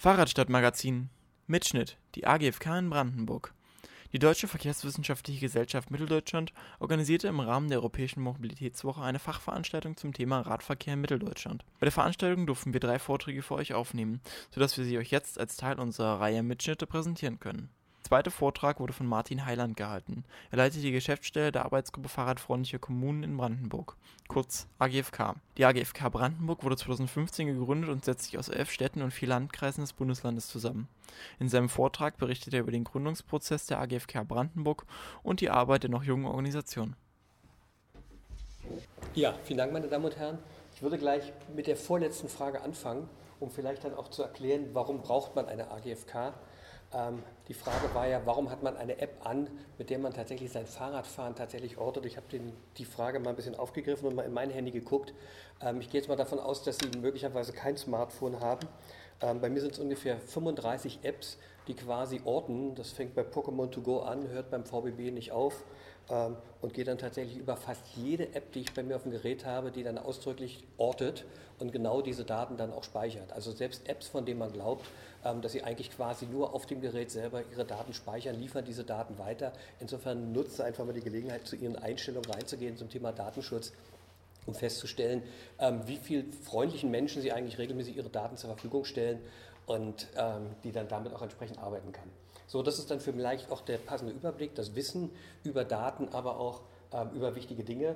Fahrradstadtmagazin. Mitschnitt. Die AGFK in Brandenburg. Die Deutsche Verkehrswissenschaftliche Gesellschaft Mitteldeutschland organisierte im Rahmen der Europäischen Mobilitätswoche eine Fachveranstaltung zum Thema Radverkehr in Mitteldeutschland. Bei der Veranstaltung durften wir drei Vorträge für euch aufnehmen, sodass wir sie euch jetzt als Teil unserer Reihe Mitschnitte präsentieren können zweite Vortrag wurde von Martin Heiland gehalten. Er leitet die Geschäftsstelle der Arbeitsgruppe Fahrradfreundliche Kommunen in Brandenburg, kurz AGFK. Die AGFK Brandenburg wurde 2015 gegründet und setzt sich aus elf Städten und vier Landkreisen des Bundeslandes zusammen. In seinem Vortrag berichtet er über den Gründungsprozess der AGFK Brandenburg und die Arbeit der noch jungen Organisation. Ja, vielen Dank, meine Damen und Herren. Ich würde gleich mit der vorletzten Frage anfangen, um vielleicht dann auch zu erklären, warum braucht man eine AGFK ähm, die Frage war ja, warum hat man eine App an, mit der man tatsächlich sein Fahrradfahren tatsächlich ortet? Ich habe die Frage mal ein bisschen aufgegriffen und mal in mein Handy geguckt. Ähm, ich gehe jetzt mal davon aus, dass Sie möglicherweise kein Smartphone haben. Ähm, bei mir sind es ungefähr 35 Apps, die quasi orten. Das fängt bei Pokémon To Go an, hört beim VBB nicht auf ähm, und geht dann tatsächlich über fast jede App, die ich bei mir auf dem Gerät habe, die dann ausdrücklich ortet und genau diese Daten dann auch speichert. Also selbst Apps, von denen man glaubt, ähm, dass sie eigentlich quasi nur auf dem Gerät selber ihre Daten speichern, liefern diese Daten weiter. Insofern nutze einfach mal die Gelegenheit, zu Ihren Einstellungen reinzugehen zum Thema Datenschutz um festzustellen, ähm, wie viel freundlichen Menschen sie eigentlich regelmäßig ihre Daten zur Verfügung stellen und die dann damit auch entsprechend arbeiten kann. So, das ist dann vielleicht auch der passende Überblick, das Wissen über Daten, aber auch ähm, über wichtige Dinge.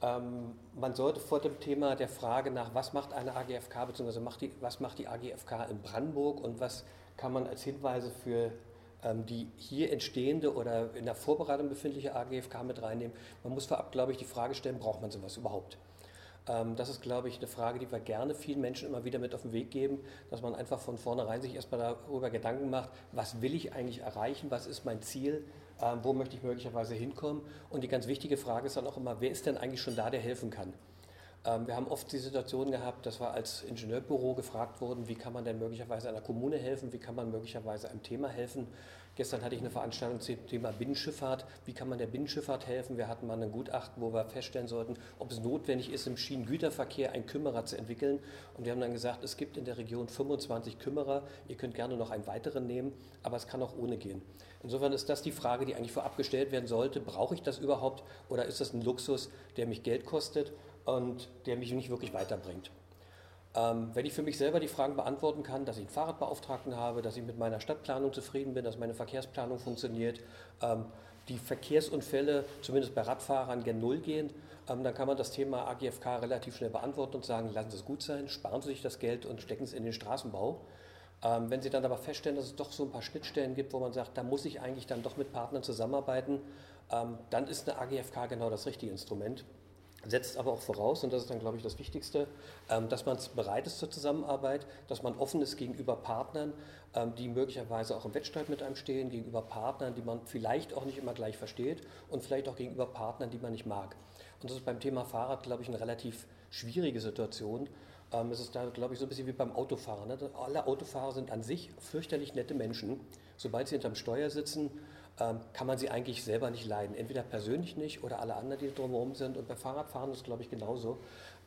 Ähm, man sollte vor dem Thema der Frage nach, was macht eine AGFK, beziehungsweise macht die, was macht die AGFK in Brandenburg und was kann man als Hinweise für ähm, die hier entstehende oder in der Vorbereitung befindliche AGFK mit reinnehmen. Man muss vorab, glaube ich, die Frage stellen, braucht man sowas überhaupt? Ähm, das ist, glaube ich, eine Frage, die wir gerne vielen Menschen immer wieder mit auf den Weg geben, dass man einfach von vornherein sich erstmal darüber Gedanken macht, was will ich eigentlich erreichen, was ist mein Ziel, ähm, wo möchte ich möglicherweise hinkommen. Und die ganz wichtige Frage ist dann auch immer, wer ist denn eigentlich schon da, der helfen kann? Ähm, wir haben oft die Situation gehabt, dass wir als Ingenieurbüro gefragt wurden, wie kann man denn möglicherweise einer Kommune helfen, wie kann man möglicherweise einem Thema helfen. Gestern hatte ich eine Veranstaltung zum Thema Binnenschifffahrt. Wie kann man der Binnenschifffahrt helfen? Wir hatten mal ein Gutachten, wo wir feststellen sollten, ob es notwendig ist, im Schienengüterverkehr einen Kümmerer zu entwickeln. Und wir haben dann gesagt, es gibt in der Region 25 Kümmerer. Ihr könnt gerne noch einen weiteren nehmen, aber es kann auch ohne gehen. Insofern ist das die Frage, die eigentlich vorab gestellt werden sollte. Brauche ich das überhaupt oder ist das ein Luxus, der mich Geld kostet und der mich nicht wirklich weiterbringt? Ähm, wenn ich für mich selber die Fragen beantworten kann, dass ich einen Fahrradbeauftragten habe, dass ich mit meiner Stadtplanung zufrieden bin, dass meine Verkehrsplanung funktioniert, ähm, die Verkehrsunfälle zumindest bei Radfahrern gen Null gehen, ähm, dann kann man das Thema AGFK relativ schnell beantworten und sagen, lassen Sie es gut sein, sparen Sie sich das Geld und stecken es in den Straßenbau. Ähm, wenn Sie dann aber feststellen, dass es doch so ein paar Schnittstellen gibt, wo man sagt, da muss ich eigentlich dann doch mit Partnern zusammenarbeiten, ähm, dann ist eine AGFK genau das richtige Instrument setzt aber auch voraus, und das ist dann, glaube ich, das Wichtigste, ähm, dass man bereit ist zur Zusammenarbeit, dass man offen ist gegenüber Partnern, ähm, die möglicherweise auch im Wettstreit mit einem stehen, gegenüber Partnern, die man vielleicht auch nicht immer gleich versteht und vielleicht auch gegenüber Partnern, die man nicht mag. Und das ist beim Thema Fahrrad, glaube ich, eine relativ schwierige Situation. Ähm, es ist da, glaube ich, so ein bisschen wie beim Autofahren. Ne? Alle Autofahrer sind an sich fürchterlich nette Menschen. Sobald sie hinterm Steuer sitzen, ähm, kann man sie eigentlich selber nicht leiden. Entweder persönlich nicht oder alle anderen, die drumherum sind. Und bei Fahrradfahren ist es, glaube ich, genauso,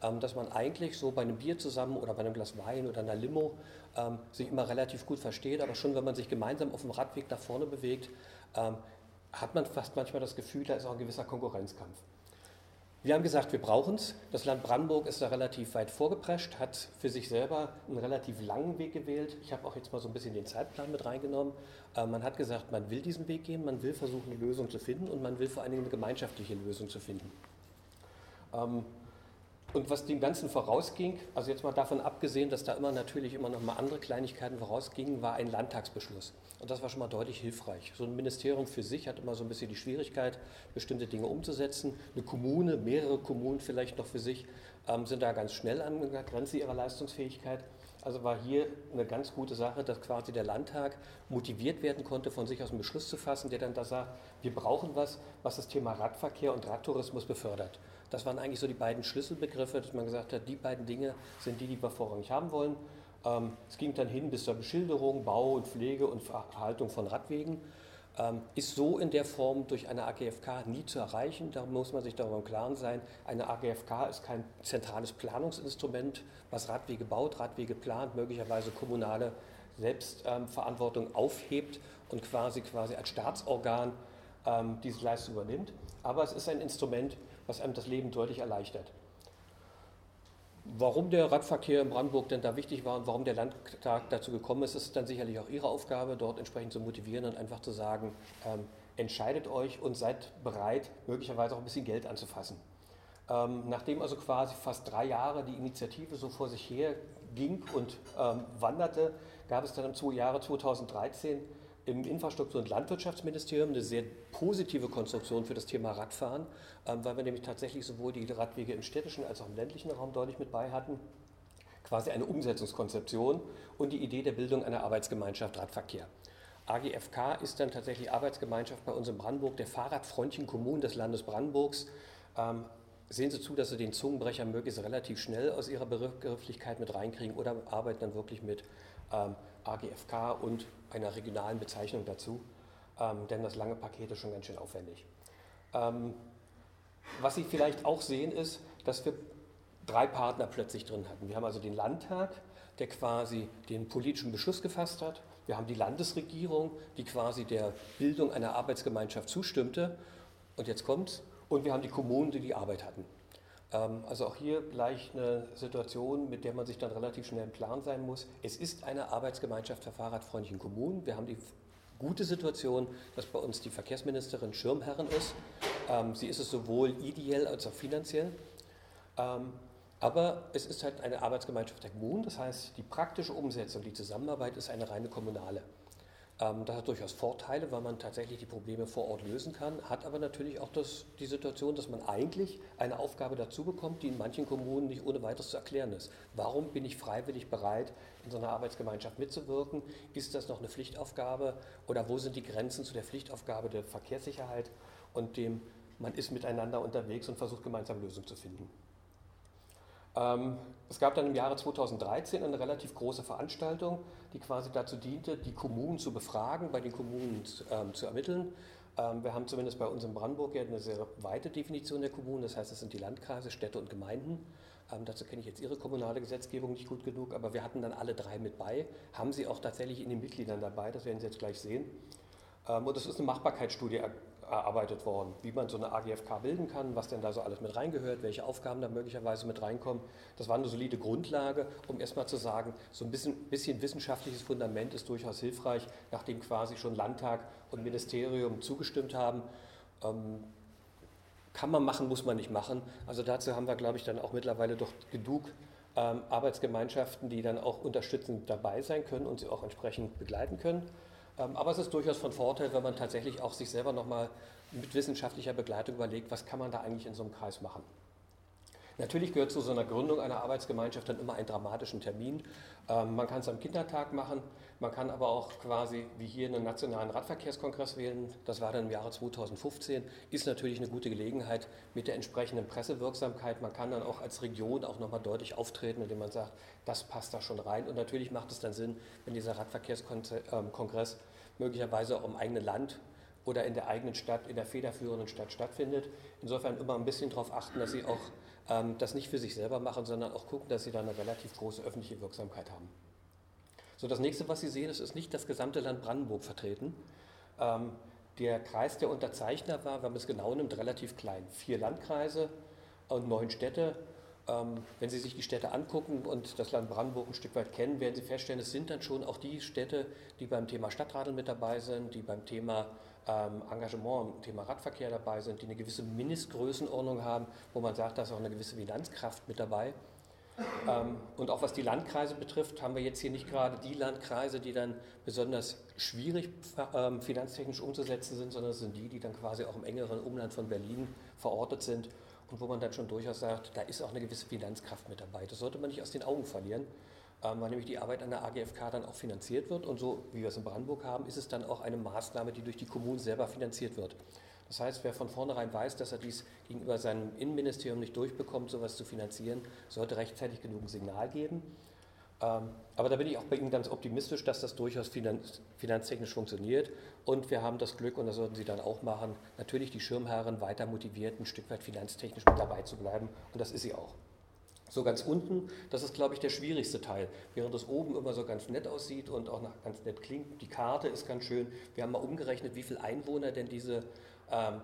ähm, dass man eigentlich so bei einem Bier zusammen oder bei einem Glas Wein oder einer Limo ähm, sich immer relativ gut versteht. Aber schon, wenn man sich gemeinsam auf dem Radweg nach vorne bewegt, hat man fast manchmal das Gefühl, da ist auch ein gewisser Konkurrenzkampf. Wir haben gesagt, wir brauchen es. Das Land Brandenburg ist da relativ weit vorgeprescht, hat für sich selber einen relativ langen Weg gewählt. Ich habe auch jetzt mal so ein bisschen den Zeitplan mit reingenommen. Äh, man hat gesagt, man will diesen Weg gehen, man will versuchen, eine Lösung zu finden und man will vor allen Dingen eine gemeinschaftliche Lösung zu finden. Ähm, und was dem Ganzen vorausging, also jetzt mal davon abgesehen, dass da immer natürlich immer noch mal andere Kleinigkeiten vorausgingen, war ein Landtagsbeschluss. Und das war schon mal deutlich hilfreich. So ein Ministerium für sich hat immer so ein bisschen die Schwierigkeit, bestimmte Dinge umzusetzen. Eine Kommune, mehrere Kommunen vielleicht noch für sich, ähm, sind da ganz schnell an der Grenze ihrer Leistungsfähigkeit. Also war hier eine ganz gute Sache, dass quasi der Landtag motiviert werden konnte, von sich aus einen Beschluss zu fassen, der dann da sagt, wir brauchen was, was das Thema Radverkehr und Radtourismus befördert. Das waren eigentlich so die beiden Schlüsselbegriffe, dass man gesagt hat, die beiden Dinge sind die, die wir vorrangig haben wollen. Ähm, es ging dann hin bis zur Beschilderung, Bau und Pflege und Erhaltung von Radwegen. Ähm, ist so in der Form durch eine AGFK nie zu erreichen. Da muss man sich darüber im Klaren sein. Eine AGFK ist kein zentrales Planungsinstrument, was Radwege baut, Radwege plant, möglicherweise kommunale Selbstverantwortung ähm, aufhebt und quasi, quasi als Staatsorgan ähm, diese Leistung übernimmt. Aber es ist ein Instrument, was einem das Leben deutlich erleichtert. Warum der Radverkehr in Brandenburg denn da wichtig war und warum der Landtag dazu gekommen ist, ist dann sicherlich auch Ihre Aufgabe, dort entsprechend zu motivieren und einfach zu sagen, ähm, entscheidet euch und seid bereit, möglicherweise auch ein bisschen Geld anzufassen. Ähm, nachdem also quasi fast drei Jahre die Initiative so vor sich her ging und ähm, wanderte, gab es dann im Jahre 2013 im Infrastruktur- und Landwirtschaftsministerium eine sehr positive Konstruktion für das Thema Radfahren, ähm, weil wir nämlich tatsächlich sowohl die Radwege im städtischen als auch im ländlichen Raum deutlich mit bei hatten. Quasi eine Umsetzungskonzeption und die Idee der Bildung einer Arbeitsgemeinschaft Radverkehr. AGFK ist dann tatsächlich Arbeitsgemeinschaft bei uns in Brandenburg, der Fahrradfreundchen Kommunen des Landes Brandenburgs. Ähm, sehen Sie zu, dass Sie den Zungenbrecher möglichst relativ schnell aus Ihrer Begrifflichkeit mit reinkriegen oder arbeiten dann wirklich mit ähm, AGFK und einer regionalen Bezeichnung dazu, ähm, denn das lange Paket ist schon ganz schön aufwendig. Ähm, was Sie vielleicht auch sehen, ist, dass wir drei Partner plötzlich drin hatten. Wir haben also den Landtag, der quasi den politischen Beschluss gefasst hat. Wir haben die Landesregierung, die quasi der Bildung einer Arbeitsgemeinschaft zustimmte. Und jetzt kommt's. Und wir haben die Kommunen, die die Arbeit hatten. Ähm, also auch hier gleich eine Situation, mit der man sich dann relativ schnell im Plan sein muss. Es ist eine Arbeitsgemeinschaft für fahrradfreundlichen Kommunen. Wir haben die gute Situation, dass bei uns die Verkehrsministerin Schirmherrin ist. Ähm, sie ist es sowohl ideell als auch finanziell. Ähm, aber es ist halt eine Arbeitsgemeinschaft der Kommunen, das heißt, die praktische Umsetzung, die Zusammenarbeit ist eine reine kommunale. Ähm, das hat durchaus Vorteile, weil man tatsächlich die Probleme vor Ort lösen kann, hat aber natürlich auch das, die Situation, dass man eigentlich eine Aufgabe dazu bekommt, die in manchen Kommunen nicht ohne weiteres zu erklären ist. Warum bin ich freiwillig bereit, in so einer Arbeitsgemeinschaft mitzuwirken? Ist das noch eine Pflichtaufgabe oder wo sind die Grenzen zu der Pflichtaufgabe der Verkehrssicherheit und dem, man ist miteinander unterwegs und versucht gemeinsam Lösungen zu finden? Ähm, es gab dann im Jahre 2013 eine relativ große Veranstaltung, die quasi dazu diente, die Kommunen zu befragen, bei den Kommunen ähm, zu ermitteln. Ähm, wir haben zumindest bei uns in Brandenburg ja eine sehr weite Definition der Kommunen, das heißt, es sind die Landkreise, Städte und Gemeinden. Ähm, dazu kenne ich jetzt Ihre kommunale Gesetzgebung nicht gut genug, aber wir hatten dann alle drei mit bei, haben sie auch tatsächlich in den Mitgliedern dabei, das werden Sie jetzt gleich sehen. Ähm, und es ist eine Machbarkeitsstudie erarbeitet worden, wie man so eine AGFK bilden kann, was denn da so alles mit reingehört, welche Aufgaben da möglicherweise mit reinkommen. Das war eine solide Grundlage, um erstmal zu sagen, so ein bisschen, bisschen wissenschaftliches Fundament ist durchaus hilfreich, nachdem quasi schon Landtag und Ministerium zugestimmt haben. Ähm, kann man machen, muss man nicht machen. Also dazu haben wir, glaube ich, dann auch mittlerweile doch genug ähm, Arbeitsgemeinschaften, die dann auch unterstützend dabei sein können und sie auch entsprechend begleiten können. Ähm, aber es ist durchaus von Vorteil, wenn man tatsächlich auch sich selber nochmal mit wissenschaftlicher Begleitung überlegt, was kann man da eigentlich in so einem Kreis machen. Natürlich gehört zu so einer Gründung einer Arbeitsgemeinschaft dann immer einen dramatischen Termin. Ähm, man kann es am Kindertag machen, man kann aber auch quasi wie hier einen nationalen Radverkehrskongress wählen. Das war dann im Jahre 2015. Ist natürlich eine gute Gelegenheit mit der entsprechenden Pressewirksamkeit. Man kann dann auch als Region auch nochmal deutlich auftreten, indem man sagt, das passt da schon rein. Und natürlich macht es dann Sinn, wenn dieser Radverkehrskongress möglicherweise auch im eigenen Land oder in der eigenen Stadt, in der federführenden Stadt stattfindet. Insofern immer ein bisschen darauf achten, dass Sie auch ähm, das nicht für sich selber machen, sondern auch gucken, dass Sie da eine relativ große öffentliche Wirksamkeit haben. So, das nächste, was Sie sehen, ist, ist nicht das gesamte Land Brandenburg vertreten. Ähm, der Kreis der Unterzeichner war, wenn man es genau nimmt, relativ klein. Vier Landkreise und neun Städte wenn Sie sich die Städte angucken und das Land Brandenburg ein Stück weit kennen, werden Sie feststellen, es sind dann schon auch die Städte, die beim Thema Stadtradeln mit dabei sind, die beim Thema ähm, Engagement im Thema Radverkehr dabei sind, die eine gewisse Mindestgrößenordnung haben, wo man sagt, da ist auch eine gewisse Finanzkraft mit dabei. Ähm, und auch was die Landkreise betrifft, haben wir jetzt hier nicht gerade die Landkreise, die dann besonders schwierig finanztechnisch umzusetzen sind, sondern es sind die, die dann quasi auch im engeren Umland von Berlin verortet sind und wo man dann schon durchaus sagt, da ist auch eine gewisse Finanzkraft mit dabei. Das sollte man nicht aus den Augen verlieren, ähm, weil nämlich die Arbeit an der AGFK dann auch finanziert wird und so, wie wir es in Brandenburg haben, ist es dann auch eine Maßnahme, die durch die Kommunen selber finanziert wird. Das heißt, wer von vornherein weiß, dass er dies gegenüber seinem Innenministerium nicht durchbekommt, sowas zu finanzieren, sollte rechtzeitig genug Signal geben. Ähm, aber da bin ich auch bei Ihnen ganz optimistisch, dass das durchaus finanz, finanztechnisch funktioniert. Und wir haben das Glück, und das sollten Sie dann auch machen, natürlich die Schirmherren weiter motiviert, ein Stück weit finanztechnisch mit dabei zu bleiben. Und das ist sie auch. So ganz unten, das ist, glaube ich, der schwierigste Teil. Während das oben immer so ganz nett aussieht und auch ganz nett klingt, die Karte ist ganz schön. Wir haben mal umgerechnet, wie viele Einwohner denn diese ähm,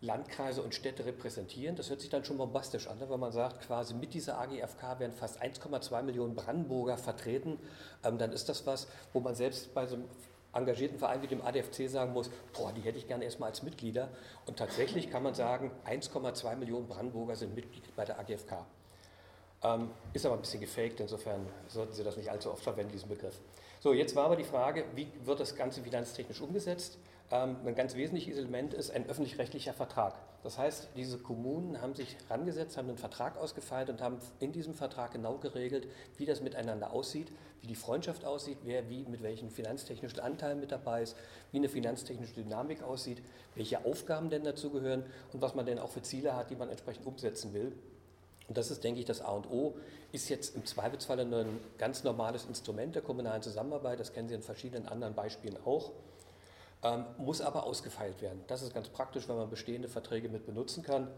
Landkreise und Städte repräsentieren. Das hört sich dann schon bombastisch an, ne? wenn man sagt, quasi mit dieser AGFK werden fast 1,2 Millionen Brandenburger vertreten. Ähm, dann ist das was, wo man selbst bei so einem engagierten Verein wie dem ADFC sagen muss, boah, die hätte ich gerne erstmal als Mitglieder. Und tatsächlich kann man sagen, 1,2 Millionen Brandenburger sind Mitglied bei der AGFK. Ähm, ist aber ein bisschen gefaked, insofern sollten Sie das nicht allzu oft verwenden, diesen Begriff. So, jetzt war aber die Frage, wie wird das Ganze finanztechnisch umgesetzt? Ähm, ein ganz wesentliches Element ist ein öffentlich-rechtlicher Vertrag. Das heißt, diese Kommunen haben sich rangesetzt, haben einen Vertrag ausgefeilt und haben in diesem Vertrag genau geregelt, wie das miteinander aussieht, wie die Freundschaft aussieht, wer wie mit welchen finanztechnischen Anteilen mit dabei ist, wie eine finanztechnische Dynamik aussieht, welche Aufgaben denn dazugehören und was man denn auch für Ziele hat, die man entsprechend umsetzen will. Und das ist, denke ich, das A und O. Ist jetzt im Zweifelsfall ein ganz normales Instrument der kommunalen Zusammenarbeit. Das kennen Sie in verschiedenen anderen Beispielen auch. Ähm, muss aber ausgefeilt werden. Das ist ganz praktisch, wenn man bestehende Verträge mit benutzen kann.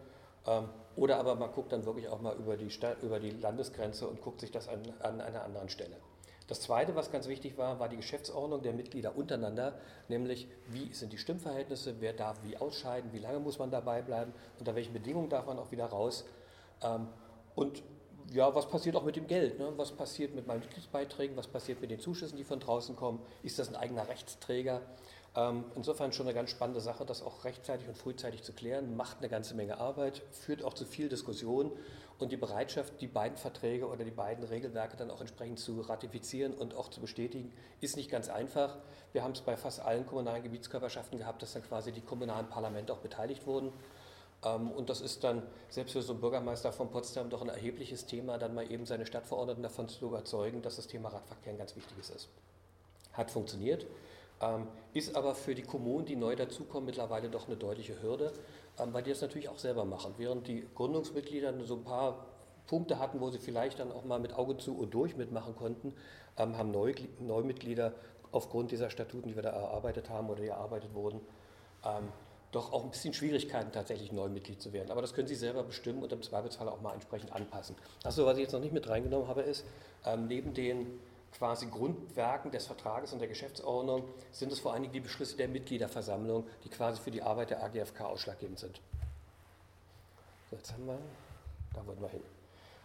Ähm, oder aber man guckt dann wirklich auch mal über die, Stadt, über die Landesgrenze und guckt sich das an, an einer anderen Stelle. Das Zweite, was ganz wichtig war, war die Geschäftsordnung der Mitglieder untereinander, nämlich wie sind die Stimmverhältnisse, wer darf wie ausscheiden, wie lange muss man dabei bleiben, unter welchen Bedingungen darf man auch wieder raus. Ähm, und ja, was passiert auch mit dem Geld? Ne? Was passiert mit meinen Mitgliedsbeiträgen? Was passiert mit den Zuschüssen, die von draußen kommen? Ist das ein eigener Rechtsträger? Ähm, insofern schon eine ganz spannende Sache, das auch rechtzeitig und frühzeitig zu klären. Macht eine ganze Menge Arbeit, führt auch zu viel Diskussion und die Bereitschaft, die beiden Verträge oder die beiden Regelwerke dann auch entsprechend zu ratifizieren und auch zu bestätigen, ist nicht ganz einfach. Wir haben es bei fast allen kommunalen Gebietskörperschaften gehabt, dass dann quasi die kommunalen Parlamente auch beteiligt wurden. Ähm, und das ist dann selbst für so einen Bürgermeister von Potsdam doch ein erhebliches Thema, dann mal eben seine Stadtverordneten davon zu überzeugen, dass das Thema Radverkehr ein ganz wichtiges ist. Hat funktioniert, ähm, ist aber für die Kommunen, die neu dazukommen, mittlerweile doch eine deutliche Hürde, ähm, weil die das natürlich auch selber machen. Während die Gründungsmitglieder so ein paar Punkte hatten, wo sie vielleicht dann auch mal mit Auge zu und durch mitmachen konnten, haben Neumitglieder aufgrund dieser Statuten, die wir da erarbeitet haben oder die erarbeitet wurden, doch auch ein bisschen Schwierigkeiten, tatsächlich neu Mitglied zu werden. Aber das können Sie selber bestimmen und im Zweifelsfall auch mal entsprechend anpassen. Achso, was ich jetzt noch nicht mit reingenommen habe, ist, ähm, neben den quasi Grundwerken des Vertrages und der Geschäftsordnung sind es vor allen Dingen die Beschlüsse der Mitgliederversammlung, die quasi für die Arbeit der AGFK ausschlaggebend sind. So, jetzt haben wir, da wollen wir hin.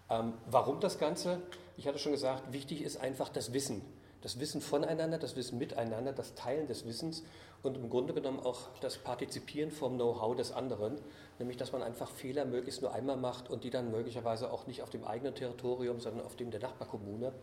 Ähm, warum das Ganze? Ich hatte schon gesagt, wichtig ist einfach das Wissen das Wissen voneinander, das Wissen miteinander, das Teilen des Wissens und im Grunde genommen auch das Partizipieren vom Know-how des anderen, nämlich dass man einfach Fehler möglichst nur einmal macht und die dann möglicherweise auch nicht auf dem eigenen Territorium, sondern auf dem der Nachbarkommune,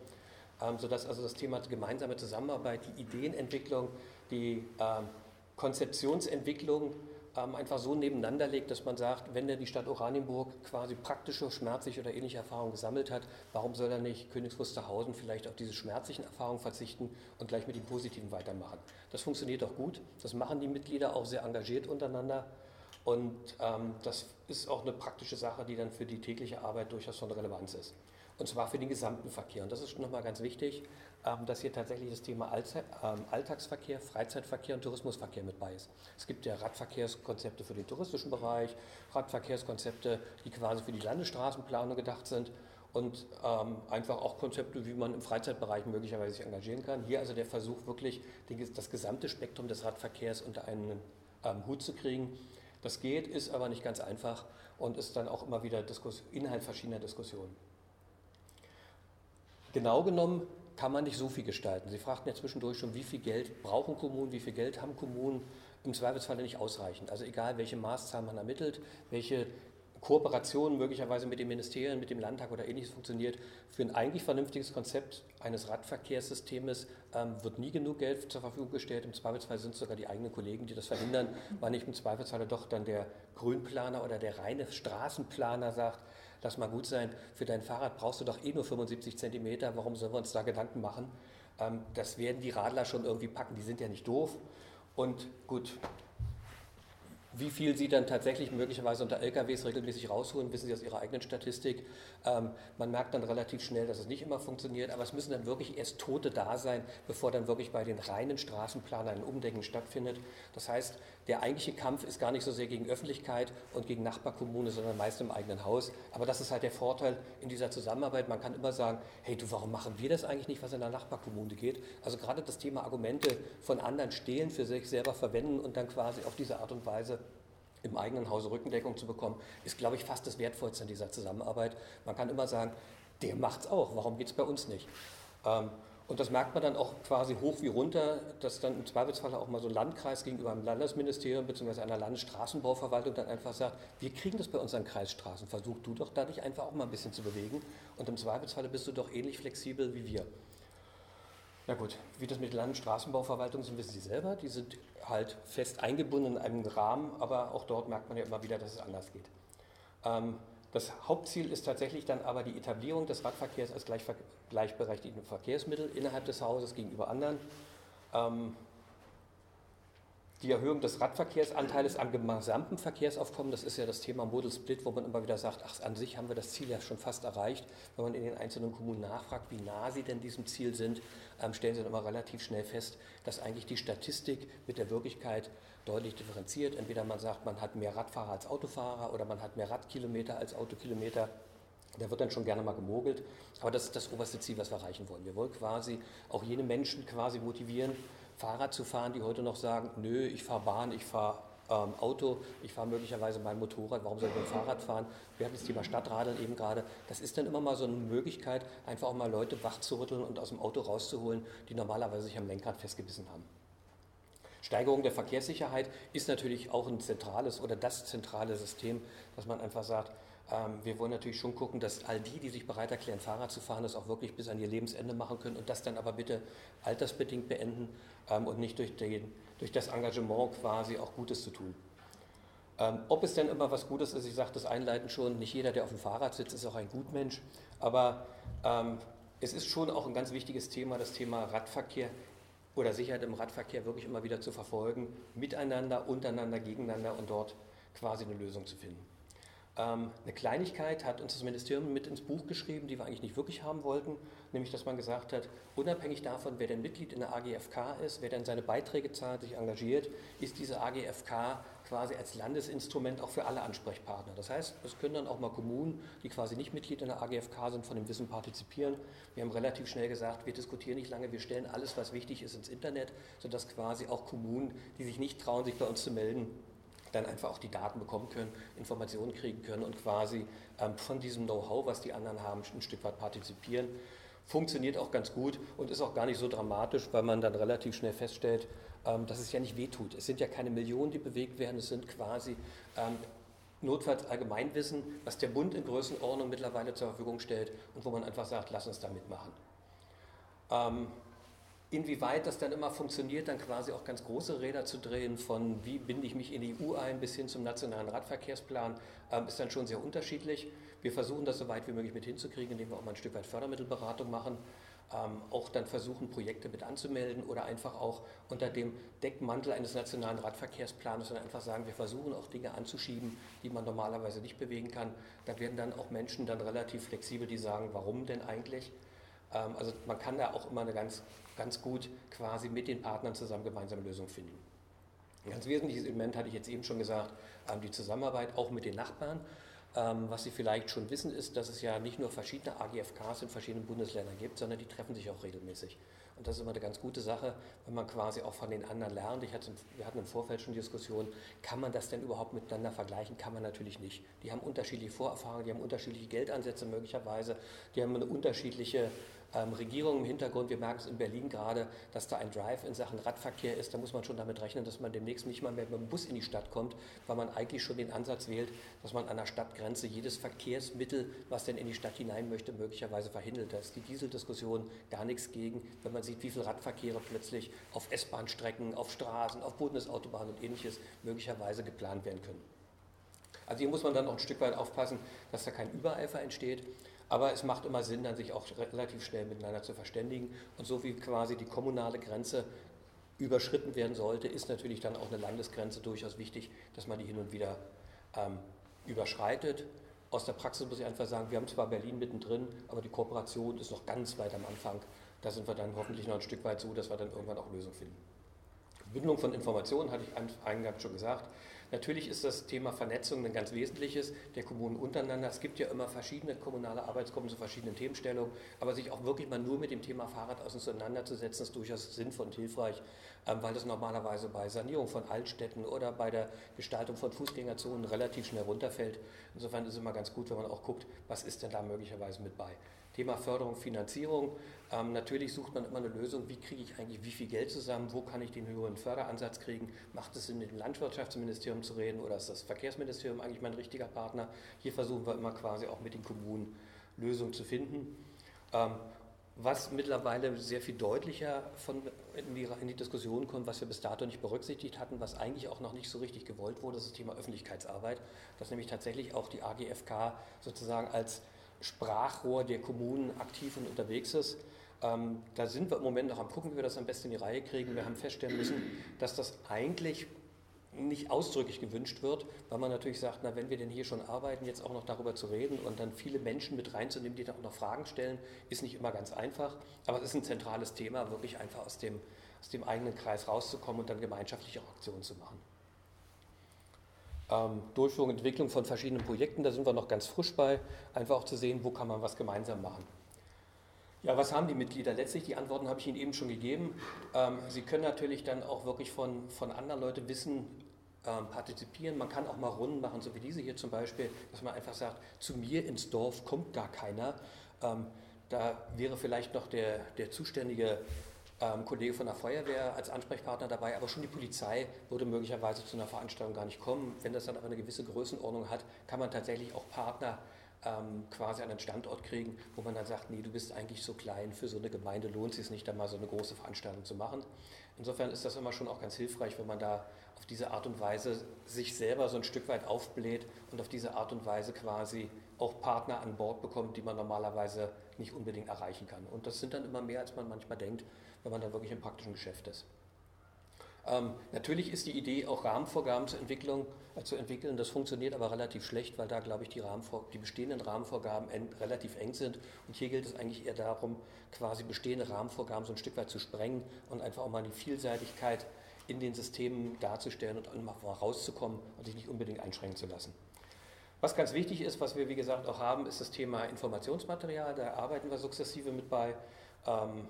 ähm, sodass also das Thema gemeinsame Zusammenarbeit, die Ideenentwicklung, die ähm, Konzeptionsentwicklung ähm, einfach so nebeneinander legt, dass man sagt, wenn denn die Stadt Oranienburg quasi praktische, schmerzliche oder ähnliche Erfahrungen gesammelt hat, warum soll dann nicht Königs Wusterhausen vielleicht auf diese schmerzlichen Erfahrungen verzichten und gleich mit den positiven weitermachen? Das funktioniert auch gut, das machen die Mitglieder auch sehr engagiert untereinander und ähm, das ist auch eine praktische Sache, die dann für die tägliche Arbeit durchaus von Relevanz ist. Und zwar für den gesamten Verkehr. Und das ist nochmal ganz wichtig, ähm, dass hier tatsächlich das Thema ähm, Alltagsverkehr, Freizeitverkehr und Tourismusverkehr mit bei ist. Es gibt ja Radverkehrskonzepte für den touristischen Bereich, Radverkehrskonzepte, die quasi für die Landesstraßenplanung gedacht sind und ähm, einfach auch Konzepte, wie man im Freizeitbereich möglicherweise sich engagieren kann. Hier also der Versuch, wirklich das gesamte Spektrum des Radverkehrs unter einen Hut zu kriegen. Das geht, ist aber nicht ganz einfach und ist dann auch immer wieder Diskus Inhalt verschiedener Diskussionen. Genau genommen kann man nicht so viel gestalten. Sie fragten ja zwischendurch schon, wie viel Geld brauchen Kommunen, wie viel Geld haben Kommunen, im Zweifelsfall nicht ausreichend. Also egal, welche Maßzahl man ermittelt, welche Kooperation möglicherweise mit den Ministerien, mit dem Landtag oder ähnliches funktioniert, für ein eigentlich vernünftiges Konzept eines Radverkehrssystems ähm, wird nie genug Geld zur Verfügung gestellt. Im Zweifelsfall sind es sogar die eigenen Kollegen, die das verhindern, weil nicht im Zweifelsfall doch dann der Grünplaner oder der reine Straßenplaner sagt, lass mal gut sein, für dein Fahrrad brauchst du doch eh nur 75 Zentimeter, warum sollen wir uns da Gedanken machen? Ähm, das werden die Radler schon irgendwie packen, die sind ja nicht doof. Und gut, Wie viel Sie dann tatsächlich möglicherweise unter LKWs regelmäßig rausholen, wissen Sie aus Ihrer eigenen Statistik. Ähm, man merkt dann relativ schnell, dass es nicht immer funktioniert, aber es müssen dann wirklich erst Tote da sein, bevor dann wirklich bei den reinen Straßenplanern ein Umdenken stattfindet. Das heißt, der eigentliche Kampf ist gar nicht so sehr gegen Öffentlichkeit und gegen Nachbarkommune, sondern meist im eigenen Haus. Aber das ist halt der Vorteil in dieser Zusammenarbeit. Man kann immer sagen, hey du, warum machen wir das eigentlich nicht, was in der Nachbarkommune geht? Also gerade das Thema Argumente von anderen stehlen, für sich selber verwenden und dann quasi auf diese Art und Weise im eigenen Hause Rückendeckung zu bekommen, ist, glaube ich, fast das Wertvollste in dieser Zusammenarbeit. Man kann immer sagen, der macht es auch, warum geht es bei uns nicht? Ähm, und das merkt man dann auch quasi hoch wie runter, dass dann im Zweifelsfall auch mal so ein Landkreis gegenüber einem Landesministerium bzw. einer Landesstraßenbauverwaltung dann einfach sagt, wir kriegen das bei unseren Kreisstraßen, versuch du doch da dich einfach auch mal ein bisschen zu bewegen und im Zweifelsfall bist du doch ähnlich flexibel wie wir. Na gut, wie das mit der Landesstraßenbauverwaltung ist, wissen Sie selber. Die sind halt fest eingebunden in einem Rahmen, aber auch dort merkt man ja immer wieder, dass es anders geht. Ähm, das Hauptziel ist tatsächlich dann aber die Etablierung des Radverkehrs als gleichberechtigten Verkehrsmittel innerhalb des Hauses gegenüber anderen. Ähm, die Erhöhung des Radverkehrsanteils am gesamten Verkehrsaufkommen, das ist ja das Thema Model Split, wo man immer wieder sagt, ach, an sich haben wir das Ziel ja schon fast erreicht. Wenn man in den einzelnen Kommunen nachfragt, wie nah sie denn diesem Ziel sind, ähm, stellen sie dann immer relativ schnell fest, dass eigentlich die Statistik mit der Wirklichkeit deutlich differenziert. Entweder man sagt, man hat mehr Radfahrer als Autofahrer oder man hat mehr Radkilometer als Autokilometer. Da wird dann schon gerne mal gemogelt. Aber das ist das oberste Ziel, was wir erreichen wollen. Wir wollen quasi auch jene Menschen quasi motivieren, Fahrrad zu fahren, die heute noch sagen, nö, ich fahre Bahn, ich fahre ähm, Auto, ich fahre möglicherweise mein Motorrad, warum soll ich mit dem Fahrrad fahren? Wir hatten das Thema Stadtradeln eben gerade. Das ist dann immer mal so eine Möglichkeit, einfach auch mal Leute wach zu rütteln und aus dem Auto rauszuholen, die normalerweise sich am Lenkrad festgebissen haben. Steigerung der Verkehrssicherheit ist natürlich auch ein zentrales oder das zentrale System, dass man einfach sagt, wir wollen natürlich schon gucken, dass all die, die sich bereit erklären, Fahrrad zu fahren, das auch wirklich bis an ihr Lebensende machen können und das dann aber bitte altersbedingt beenden ähm, und nicht durch, den, durch das Engagement quasi auch Gutes zu tun. Ähm, ob es denn immer was Gutes ist, ich sage das einleitend schon, nicht jeder, der auf dem Fahrrad sitzt, ist auch ein Gutmensch, aber ähm, es ist schon auch ein ganz wichtiges Thema, das Thema Radverkehr oder Sicherheit im Radverkehr wirklich immer wieder zu verfolgen, miteinander, untereinander, gegeneinander und dort quasi eine Lösung zu finden. Ähm, eine Kleinigkeit hat uns das Ministerium mit ins Buch geschrieben, die wir eigentlich nicht wirklich haben wollten, nämlich dass man gesagt hat, unabhängig davon, wer denn Mitglied in der AGFK ist, wer denn seine Beiträge zahlt, sich engagiert, ist diese AGFK quasi als Landesinstrument auch für alle Ansprechpartner. Das heißt, es können dann auch mal Kommunen, die quasi nicht Mitglied in der AGFK sind, von dem Wissen partizipieren. Wir haben relativ schnell gesagt, wir diskutieren nicht lange, wir stellen alles, was wichtig ist, ins Internet, sodass quasi auch Kommunen, die sich nicht trauen, sich bei uns zu melden, dann einfach auch die Daten bekommen können, Informationen kriegen können und quasi ähm, von diesem Know-how, was die anderen haben, ein Stück weit partizipieren. Funktioniert auch ganz gut und ist auch gar nicht so dramatisch, weil man dann relativ schnell feststellt, ähm, dass es ja nicht wehtut. Es sind ja keine Millionen, die bewegt werden, es sind quasi ähm, notfalls Allgemeinwissen, was der Bund in Größenordnung mittlerweile zur Verfügung stellt und wo man einfach sagt, lass uns da mitmachen. Inwieweit das dann immer funktioniert, dann quasi auch ganz große Räder zu drehen, von wie binde ich mich in die EU ein bis hin zum nationalen Radverkehrsplan, ähm, ist dann schon sehr unterschiedlich. Wir versuchen das so weit wie möglich mit hinzukriegen, indem wir auch mal ein Stück weit Fördermittelberatung machen, ähm, auch dann versuchen, Projekte mit anzumelden oder einfach auch unter dem Deckmantel eines nationalen Radverkehrsplanes und einfach sagen, wir versuchen auch Dinge anzuschieben, die man normalerweise nicht bewegen kann. Da werden dann auch Menschen dann relativ flexibel, die sagen, warum denn eigentlich? Ähm, also man kann da auch immer eine ganz ganz gut quasi mit den Partnern zusammen gemeinsame Lösungen finden. Ein ganz wesentliches Element hatte ich jetzt eben schon gesagt, ähm, die Zusammenarbeit auch mit den Nachbarn. Ähm, was Sie vielleicht schon wissen, ist, dass es ja nicht nur verschiedene AGFKs in verschiedenen Bundesländern gibt, sondern die treffen sich auch regelmäßig. Und das ist immer eine ganz gute Sache, wenn man quasi auch von den anderen lernt. Hatte, wir hatten im Vorfeld schon Diskussionen, kann man das denn überhaupt miteinander vergleichen? Kann man natürlich nicht. Die haben unterschiedliche Vorerfahrungen, die haben unterschiedliche Geldansätze möglicherweise, die haben eine unterschiedliche ähm, Regierung im Hintergrund. Wir merken es in Berlin gerade, dass da ein Drive in Sachen Radverkehr ist. Da muss man schon damit rechnen, dass man demnächst nicht mal mehr mit dem Bus in die Stadt kommt, weil man eigentlich schon den Ansatz wählt, dass man an der Stadtgrenze jedes Verkehrsmittel, was denn in die Stadt hinein möchte, möglicherweise verhindert. Da ist die Dieseldiskussion gar nichts gegen, wenn man sieht, wie viele Radverkehre plötzlich auf S-Bahn-Strecken, auf Straßen, auf Bundesautobahnen und ähnliches möglicherweise geplant werden können. Also hier muss man dann auch ein Stück weit aufpassen, dass da kein Übereifer entsteht. Aber es macht immer Sinn, dann sich auch relativ schnell miteinander zu verständigen. Und so wie quasi die kommunale Grenze überschritten werden sollte, ist natürlich dann auch eine Landesgrenze durchaus wichtig, dass man die hin und wieder ähm, überschreitet. Aus der Praxis muss ich einfach sagen, wir haben zwar Berlin mittendrin, aber die Kooperation ist noch ganz weit am Anfang. Da sind wir dann hoffentlich noch ein Stück weit so, dass wir dann irgendwann auch Lösungen finden. Bündelung von Informationen hatte ich eingangs schon gesagt. Natürlich ist das Thema Vernetzung ein ganz wesentliches der Kommunen untereinander. Es gibt ja immer verschiedene kommunale Arbeitsgruppen zu verschiedenen Themenstellungen, aber sich auch wirklich mal nur mit dem Thema Fahrrad auseinanderzusetzen, ist durchaus sinnvoll und hilfreich, ähm, weil das normalerweise bei Sanierung von Altstädten oder bei der Gestaltung von Fußgängerzonen relativ schnell runterfällt. Insofern ist es immer ganz gut, wenn man auch guckt, was ist denn da möglicherweise mit bei. Thema Förderung, Finanzierung. Ähm, natürlich sucht man immer eine Lösung, wie kriege ich eigentlich wie viel Geld zusammen, wo kann ich den höheren Förderansatz kriegen. Macht es Sinn, mit dem Landwirtschaftsministerium zu reden oder ist das Verkehrsministerium eigentlich mein richtiger Partner? Hier versuchen wir immer quasi auch mit den Kommunen Lösungen zu finden. Ähm, was mittlerweile sehr viel deutlicher von in, die, in die Diskussion kommt, was wir bis dato nicht berücksichtigt hatten, was eigentlich auch noch nicht so richtig gewollt wurde, ist das Thema Öffentlichkeitsarbeit, dass nämlich tatsächlich auch die AGFK sozusagen als Sprachrohr der Kommunen aktiv und unterwegs ist. Ähm, da sind wir im Moment noch am gucken, wie wir das am besten in die Reihe kriegen. Wir haben feststellen müssen, dass das eigentlich nicht ausdrücklich gewünscht wird, weil man natürlich sagt, na, wenn wir denn hier schon arbeiten, jetzt auch noch darüber zu reden und dann viele Menschen mit reinzunehmen, die dann auch noch Fragen stellen, ist nicht immer ganz einfach. Aber es ist ein zentrales Thema, wirklich einfach aus dem, aus dem eigenen Kreis rauszukommen und dann gemeinschaftliche Aktionen zu machen ähm, Durchführung und Entwicklung von verschiedenen Projekten. Da sind wir noch ganz frisch bei, einfach auch zu sehen, wo kann man was gemeinsam machen. Ja, was haben die Mitglieder? Letztlich die Antworten habe ich Ihnen eben schon gegeben. Ähm, Sie können natürlich dann auch wirklich von, von anderen Leuten Wissen ähm, partizipieren. Man kann auch mal Runden machen, so wie diese hier zum Beispiel, dass man einfach sagt, zu mir ins Dorf kommt gar keiner. Ähm, da wäre vielleicht noch der, der zuständige ähm, Kollege von der Feuerwehr als Ansprechpartner dabei, aber schon die Polizei würde möglicherweise zu einer Veranstaltung gar nicht kommen. Wenn das dann aber eine gewisse Größenordnung hat, kann man tatsächlich auch Partner ähm, quasi an einen Standort kriegen, wo man dann sagt, nee, du bist eigentlich so klein, für so eine Gemeinde lohnt es sich nicht, da mal so eine große Veranstaltung zu machen. Insofern ist das immer schon auch ganz hilfreich, wenn man da auf diese Art und Weise sich selber so ein Stück weit aufbläht und auf diese Art und Weise quasi auch Partner an Bord bekommt, die man normalerweise nicht unbedingt erreichen kann. Und das sind dann immer mehr, als man manchmal denkt wenn man dann wirklich im praktischen Geschäft ist. Ähm, natürlich ist die Idee, auch Rahmenvorgaben Entwicklung, äh, zu entwickeln. Das funktioniert aber relativ schlecht, weil da, glaube ich, die, die bestehenden Rahmenvorgaben relativ eng sind. Und hier gilt es eigentlich eher darum, quasi bestehende Rahmenvorgaben so ein Stück weit zu sprengen und einfach auch mal die Vielseitigkeit in den Systemen darzustellen und einfach rauszukommen und sich nicht unbedingt einschränken zu lassen. Was ganz wichtig ist, was wir wie gesagt auch haben, ist das Thema Informationsmaterial. Da arbeiten wir sukzessive mit bei. Ähm,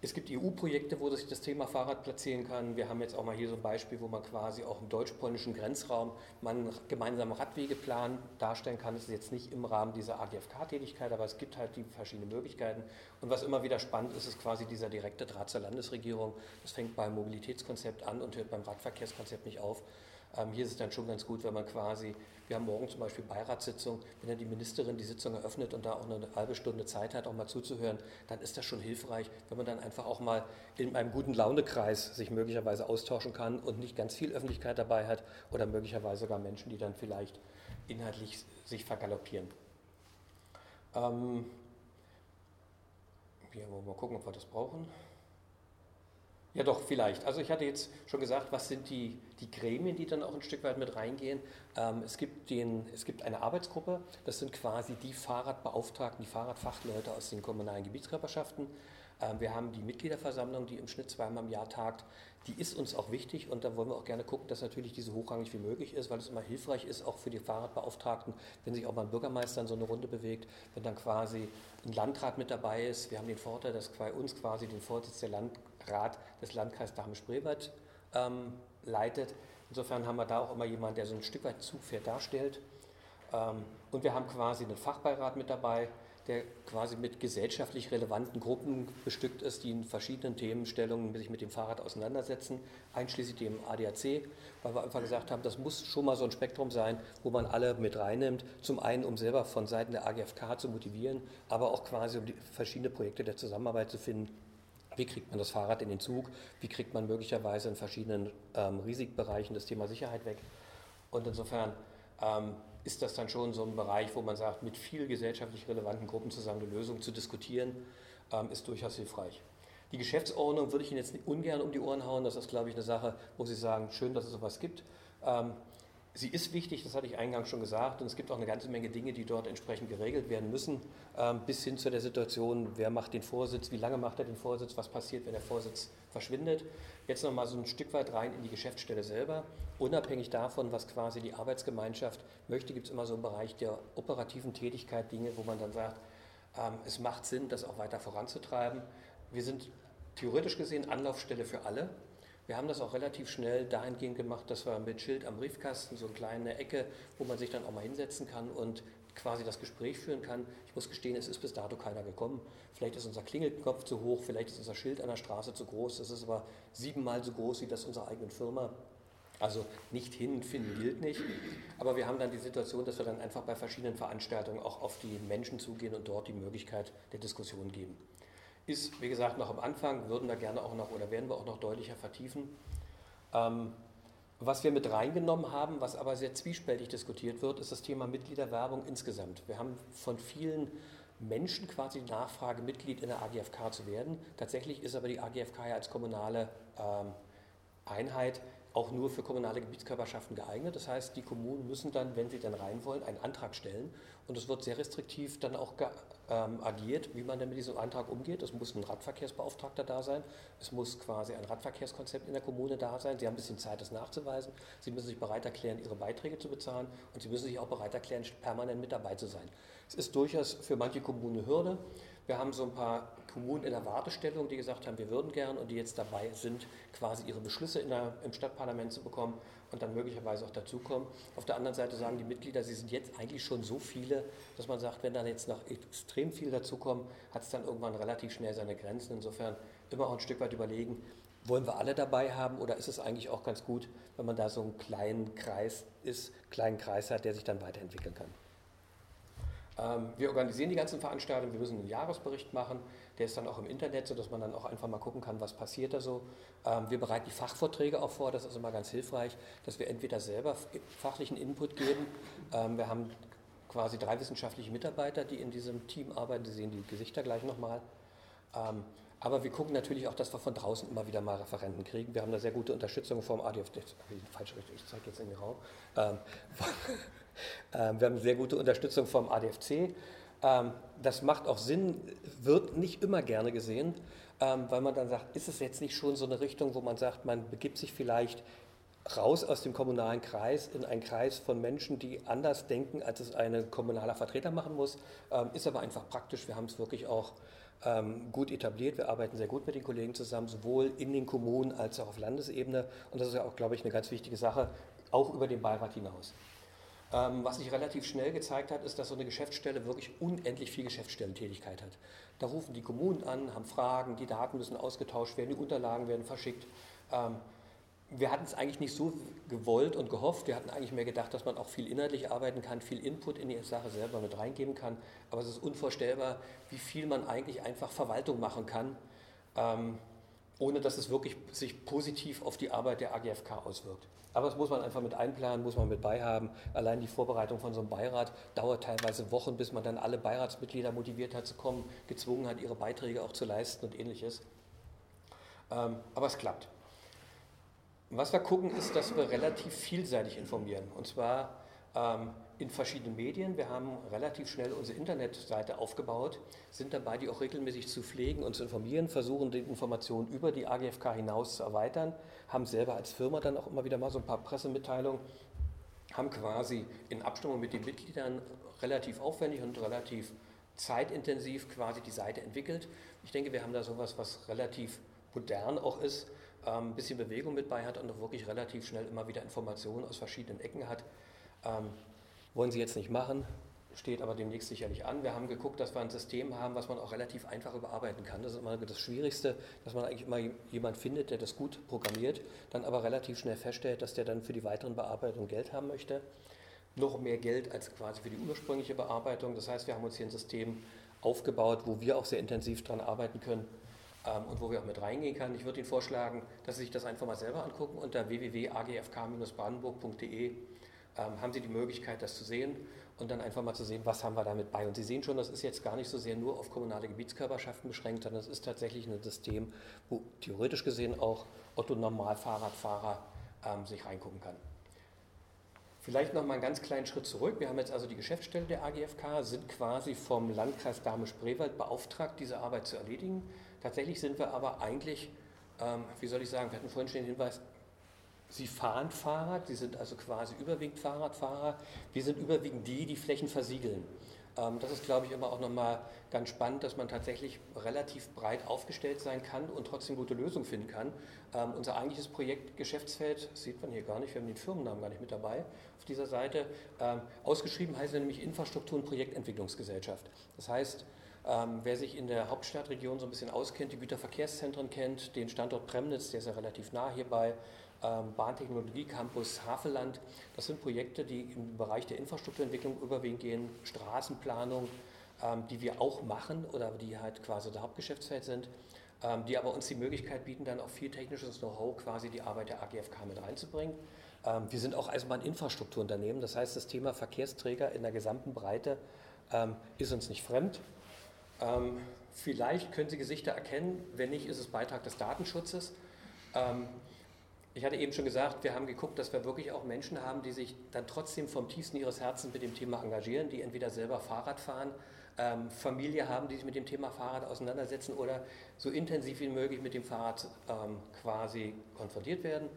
es gibt EU-Projekte, wo sich das Thema Fahrrad platzieren kann. Wir haben jetzt auch mal hier so ein Beispiel, wo man quasi auch im deutsch-polnischen Grenzraum man einen gemeinsamen Radwegeplan darstellen kann. Das ist jetzt nicht im Rahmen dieser AGFK-Tätigkeit, aber es gibt halt die verschiedenen Möglichkeiten. Und was immer wieder spannend ist, ist quasi dieser direkte Draht zur Landesregierung. Das fängt beim Mobilitätskonzept an und hört beim Radverkehrskonzept nicht auf. Ähm, hier ist es dann schon ganz gut, wenn man quasi, wir haben morgen zum Beispiel Beiratssitzung, wenn dann die Ministerin die Sitzung eröffnet und da auch eine halbe Stunde Zeit hat, auch mal zuzuhören, dann ist das schon hilfreich, wenn man dann einfach auch mal in einem guten Launekreis sich möglicherweise austauschen kann und nicht ganz viel Öffentlichkeit dabei hat oder möglicherweise sogar Menschen, die dann vielleicht inhaltlich sich vergaloppieren. Ähm, hier wollen wir mal gucken, ob wir das brauchen. Ja, doch, vielleicht. Also ich hatte jetzt schon gesagt, was sind die, die Gremien, die dann auch ein Stück weit mit reingehen. Ähm, es, gibt den, es gibt eine Arbeitsgruppe, das sind quasi die Fahrradbeauftragten, die Fahrradfachleute aus den kommunalen Gebietskörperschaften. Ähm, wir haben die Mitgliederversammlung, die im Schnitt zweimal im Jahr tagt. Die ist uns auch wichtig und da wollen wir auch gerne gucken, dass natürlich diese hochrangig wie möglich ist, weil es immer hilfreich ist, auch für die Fahrradbeauftragten, wenn sich auch mal ein Bürgermeister in so eine Runde bewegt, wenn dann quasi ein Landrat mit dabei ist. Wir haben den Vorteil, dass bei uns quasi den Vorsitz der Landrat des Landkreises Dahme-Spreewald ähm, leitet. Insofern haben wir da auch immer jemanden, der so ein Stück weit Zugpferd darstellt. Ähm, und wir haben quasi einen Fachbeirat mit dabei, der quasi mit gesellschaftlich relevanten Gruppen bestückt ist, die in verschiedenen Themenstellungen sich mit dem Fahrrad auseinandersetzen, einschließlich dem ADAC, weil wir einfach gesagt haben, das muss schon mal so ein Spektrum sein, wo man alle mit reinnimmt. Zum einen, um selber von Seiten der AGFK zu motivieren, aber auch quasi um verschiedene Projekte der Zusammenarbeit zu finden. Wie kriegt man das Fahrrad in den Zug? Wie kriegt man möglicherweise in verschiedenen ähm, Risikobereichen das Thema Sicherheit weg? Und insofern ähm, ist das dann schon so ein Bereich, wo man sagt, mit viel gesellschaftlich relevanten Gruppen zusammen eine Lösung zu diskutieren, ähm, ist durchaus hilfreich. Die Geschäftsordnung würde ich Ihnen jetzt ungern um die Ohren hauen. Das ist, glaube ich, eine Sache, wo Sie sagen, schön, dass es sowas gibt. Ähm, sie ist wichtig, das hatte ich eingangs schon gesagt, und es gibt auch eine ganze Menge Dinge, die dort entsprechend geregelt werden müssen, ähm, bis hin zu der Situation, wer macht den Vorsitz, wie lange macht er den Vorsitz, was passiert, wenn der Vorsitz verschwindet. Jetzt nochmal so ein Stück weit rein in die Geschäftsstelle selber. Unabhängig davon, was quasi die Arbeitsgemeinschaft möchte, gibt es immer so einen Bereich der operativen Tätigkeit, Dinge, wo man dann sagt, ähm, es macht Sinn, das auch weiter voranzutreiben. Wir sind theoretisch gesehen Anlaufstelle für alle. Wir haben das auch relativ schnell dahingehend gemacht, dass wir mit Schild am Briefkasten so eine kleine Ecke, wo man sich dann auch mal hinsetzen kann und quasi das Gespräch führen kann. Ich muss gestehen, es ist bis dato keiner gekommen. Vielleicht ist unser Klingelknopf zu hoch, vielleicht ist unser Schild an der Straße zu groß. Das ist aber siebenmal so groß wie das unserer eigenen Firma. Also nicht hinfinden gilt nicht. Aber wir haben dann die Situation, dass wir dann einfach bei verschiedenen Veranstaltungen auch auf die Menschen zugehen und dort die Möglichkeit der Diskussion geben ist, wie gesagt, noch am Anfang, würden da gerne auch noch oder werden wir auch noch deutlicher vertiefen. Ähm, was wir mit reingenommen haben, was aber sehr zwiespältig diskutiert wird, ist das Thema Mitgliederwerbung insgesamt. Wir haben von vielen Menschen quasi die Nachfrage, Mitglied in der AGFK zu werden. Tatsächlich ist aber die AGFK ja als kommunale ähm, Einheit auch nur für kommunale Gebietskörperschaften geeignet. Das heißt, die Kommunen müssen dann, wenn sie dann rein wollen, einen Antrag stellen. Und es wird sehr restriktiv dann auch ähm, agiert, wie man denn mit diesem Antrag umgeht. Es muss ein Radverkehrsbeauftragter da sein. Es muss quasi ein Radverkehrskonzept in der Kommune da sein. Sie haben ein bisschen Zeit, das nachzuweisen. Sie müssen sich bereit erklären, ihre Beiträge zu bezahlen. Und sie müssen sich auch bereit erklären, permanent mit dabei zu sein. Es ist durchaus für manche Kommunen eine Hürde. Wir haben so ein paar Kommunen in der Wartestellung, die gesagt haben, wir würden gern und die jetzt dabei sind, quasi ihre Beschlüsse der, im Stadtparlament zu bekommen und dann möglicherweise auch dazukommen. Auf der anderen Seite sagen die Mitglieder, sie sind jetzt eigentlich schon so viele, dass man sagt, wenn dann jetzt noch extrem viel dazukommen, hat es dann irgendwann relativ schnell seine Grenzen. Insofern immer auch ein Stück weit überlegen, wollen wir alle dabei haben oder ist es eigentlich auch ganz gut, wenn man da so einen kleinen Kreis ist, kleinen Kreis hat, der sich dann weiterentwickeln kann. Ähm, wir organisieren die ganzen Veranstaltungen, wir müssen einen Jahresbericht machen, der ist dann auch im Internet, sodass man dann auch einfach mal gucken kann, was passiert da so. Ähm, wir bereiten die Fachvorträge auch vor, das ist immer ganz hilfreich, dass wir entweder selber fachlichen Input geben. Ähm, wir haben quasi drei wissenschaftliche Mitarbeiter, die in diesem Team arbeiten, Sie sehen die Gesichter gleich nochmal. Aber wir gucken natürlich auch, dass wir von draußen immer wieder mal Referenten kriegen. Wir haben da sehr gute Unterstützung vom ADF. Falsch, ich zeige jetzt in den Raum. Ähm, wir haben sehr gute Unterstützung vom ADFC. Ähm, das macht auch Sinn, wird nicht immer gerne gesehen, ähm, weil man dann sagt, ist es jetzt nicht schon so eine Richtung, wo man sagt, man begibt sich vielleicht raus aus dem kommunalen Kreis in einen Kreis von Menschen, die anders denken, als es ein kommunaler Vertreter machen muss. Ist aber einfach praktisch. Wir haben es wirklich auch gut etabliert. Wir arbeiten sehr gut mit den Kollegen zusammen, sowohl in den Kommunen als auch auf Landesebene. Und das ist ja auch, glaube ich, eine ganz wichtige Sache, auch über den Beirat hinaus. Ähm, was sich relativ schnell gezeigt hat, ist, dass so eine Geschäftsstelle wirklich unendlich viel Geschäftsstellentätigkeit hat. Da rufen die Kommunen an, haben Fragen, die Daten müssen ausgetauscht werden, die Unterlagen werden verschickt. Ähm, wir hatten es eigentlich nicht so gewollt und gehofft. Wir hatten eigentlich mehr gedacht, dass man auch viel inhaltlich arbeiten kann, viel Input in die Sache selber mit reingeben kann. Aber es ist unvorstellbar, wie viel man eigentlich einfach Verwaltung machen kann, ähm, ohne dass es wirklich sich positiv auf die Arbeit der AGFK auswirkt. Aber das muss man einfach mit einplanen, muss man mit beihaben. Allein die Vorbereitung von so einem Beirat dauert teilweise Wochen, bis man dann alle Beiratsmitglieder motiviert hat zu kommen, gezwungen hat, ihre Beiträge auch zu leisten und ähnliches. Ähm, aber es klappt. Was wir gucken, ist, dass wir relativ vielseitig informieren. Und zwar ähm, in verschiedenen Medien. Wir haben relativ schnell unsere Internetseite aufgebaut, sind dabei, die auch regelmäßig zu pflegen und zu informieren, versuchen die Informationen über die AGFK hinaus zu erweitern, haben selber als Firma dann auch immer wieder mal so ein paar Pressemitteilungen, haben quasi in Abstimmung mit den Mitgliedern relativ aufwendig und relativ zeitintensiv quasi die Seite entwickelt. Ich denke, wir haben da sowas, was relativ modern auch ist, ein ähm, bisschen Bewegung mit bei hat und auch wirklich relativ schnell immer wieder Informationen aus verschiedenen Ecken hat. Ähm, wollen sie jetzt nicht machen, steht aber demnächst sicherlich an. Wir haben geguckt, dass wir ein System haben, was man auch relativ einfach überarbeiten kann. Das ist immer das Schwierigste, dass man eigentlich immer jemand findet, der das gut programmiert, dann aber relativ schnell feststellt, dass der dann für die weiteren Bearbeitungen Geld haben möchte. Noch mehr Geld als quasi für die ursprüngliche Bearbeitung. Das heißt, wir haben uns hier ein System aufgebaut, wo wir auch sehr intensiv daran arbeiten können ähm, und wo wir auch mit reingehen können. Ich würde Ihnen vorschlagen, dass Sie sich das einfach mal selber angucken unter www.agfk-brandenburg.de ähm, haben Sie die Möglichkeit, das zu sehen und dann einfach mal zu sehen, was haben wir damit bei. Und Sie sehen schon, das ist jetzt gar nicht so sehr nur auf kommunale Gebietskörperschaften beschränkt, sondern es ist tatsächlich ein System, wo theoretisch gesehen auch Otto Normalfahrradfahrer ähm, sich reingucken kann. Vielleicht noch mal einen ganz kleinen Schritt zurück. Wir haben jetzt also die Geschäftsstelle der AGFK, sind quasi vom Landkreis Dahme-Spreewald beauftragt, diese Arbeit zu erledigen. Tatsächlich sind wir aber eigentlich, ähm, wie soll ich sagen, wir hatten vorhin schon den Hinweis, Sie fahren Fahrrad, Sie sind also quasi überwiegend Fahrradfahrer. Wir sind überwiegend die, die Flächen versiegeln. Ähm, das ist, glaube ich, immer auch nochmal ganz spannend, dass man tatsächlich relativ breit aufgestellt sein kann und trotzdem gute Lösungen finden kann. Ähm, unser eigentliches Projekt Geschäftsfeld, sieht man hier gar nicht, wir haben den Firmennamen gar nicht mit dabei auf dieser Seite. Ähm, ausgeschrieben heißt er nämlich Infrastruktur- und Projektentwicklungsgesellschaft. Das heißt, wer sich in der Hauptstadtregion so ein bisschen auskennt, die Güterverkehrszentren kennt, den Standort Premnitz, der ist ja relativ nah hierbei, ähm, Bahntechnologie Campus. Das sind Projekte, die im Bereich der Infrastrukturentwicklung überwiegend gehen, Straßenplanung, ähm, die wir auch machen oder die halt quasi der Hauptgeschäftsfeld sind, ähm, die aber uns die Möglichkeit bieten, dann auch viel technisches Know-how quasi die Arbeit der AGFK mit reinzubringen. Wir sind auch Eisenbahninfrastrukturunternehmen, das heißt, das Thema Verkehrsträger in der gesamten Breite ist uns nicht fremd. Vielleicht können Sie Gesichter erkennen, wenn nicht, ist es Beitrag des Datenschutzes. Ich hatte eben schon gesagt, wir haben geguckt, dass wir wirklich auch Menschen haben, die sich dann trotzdem vom tiefsten ihres Herzens mit dem Thema engagieren, die entweder selber Fahrrad fahren, ähm, Familie haben, die sich mit dem Thema Fahrrad auseinandersetzen oder so intensiv wie möglich mit dem Fahrrad ähm, quasi konfrontiert werden.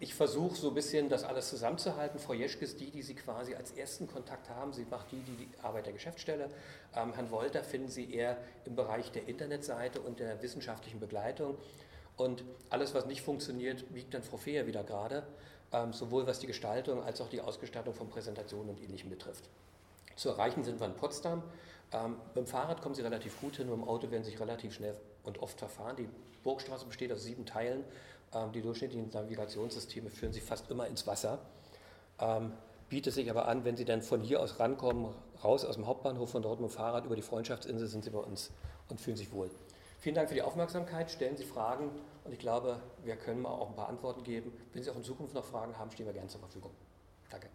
Ich versuche so ein bisschen das alles zusammenzuhalten. Frau Jeschke ist die, die Sie quasi als ersten Kontakt haben. Sie macht die, die, die Arbeit der Geschäftsstelle. Ähm, Herrn Wolter finden Sie eher im Bereich der Internetseite und der wissenschaftlichen Begleitung. Und alles, was nicht funktioniert, biegt dann Frau Fehr wieder gerade, ähm, sowohl was die Gestaltung als auch die Ausgestaltung von Präsentationen und Ähnlichem betrifft. Zu erreichen sind wir in Potsdam. Ähm, mit Fahrrad kommen Sie relativ gut hin, mit dem Auto werden Sie sich relativ schnell und oft verfahren. Die Burgstraße besteht aus sieben Teilen. Ähm, die durchschnittlichen Navigationssysteme führen Sie fast immer ins Wasser. Ähm, bietet sich aber an, wenn Sie dann von hier aus rankommen, raus aus dem Hauptbahnhof von dort mit dem Fahrrad über die Freundschaftsinsel, sind Sie bei uns und fühlen sich wohl. Vielen Dank für die Aufmerksamkeit. Stellen Sie Fragen und ich glaube, wir können mal auch ein paar Antworten geben. Wenn Sie auch in Zukunft noch Fragen haben, stehen wir gerne zur Verfügung. Danke.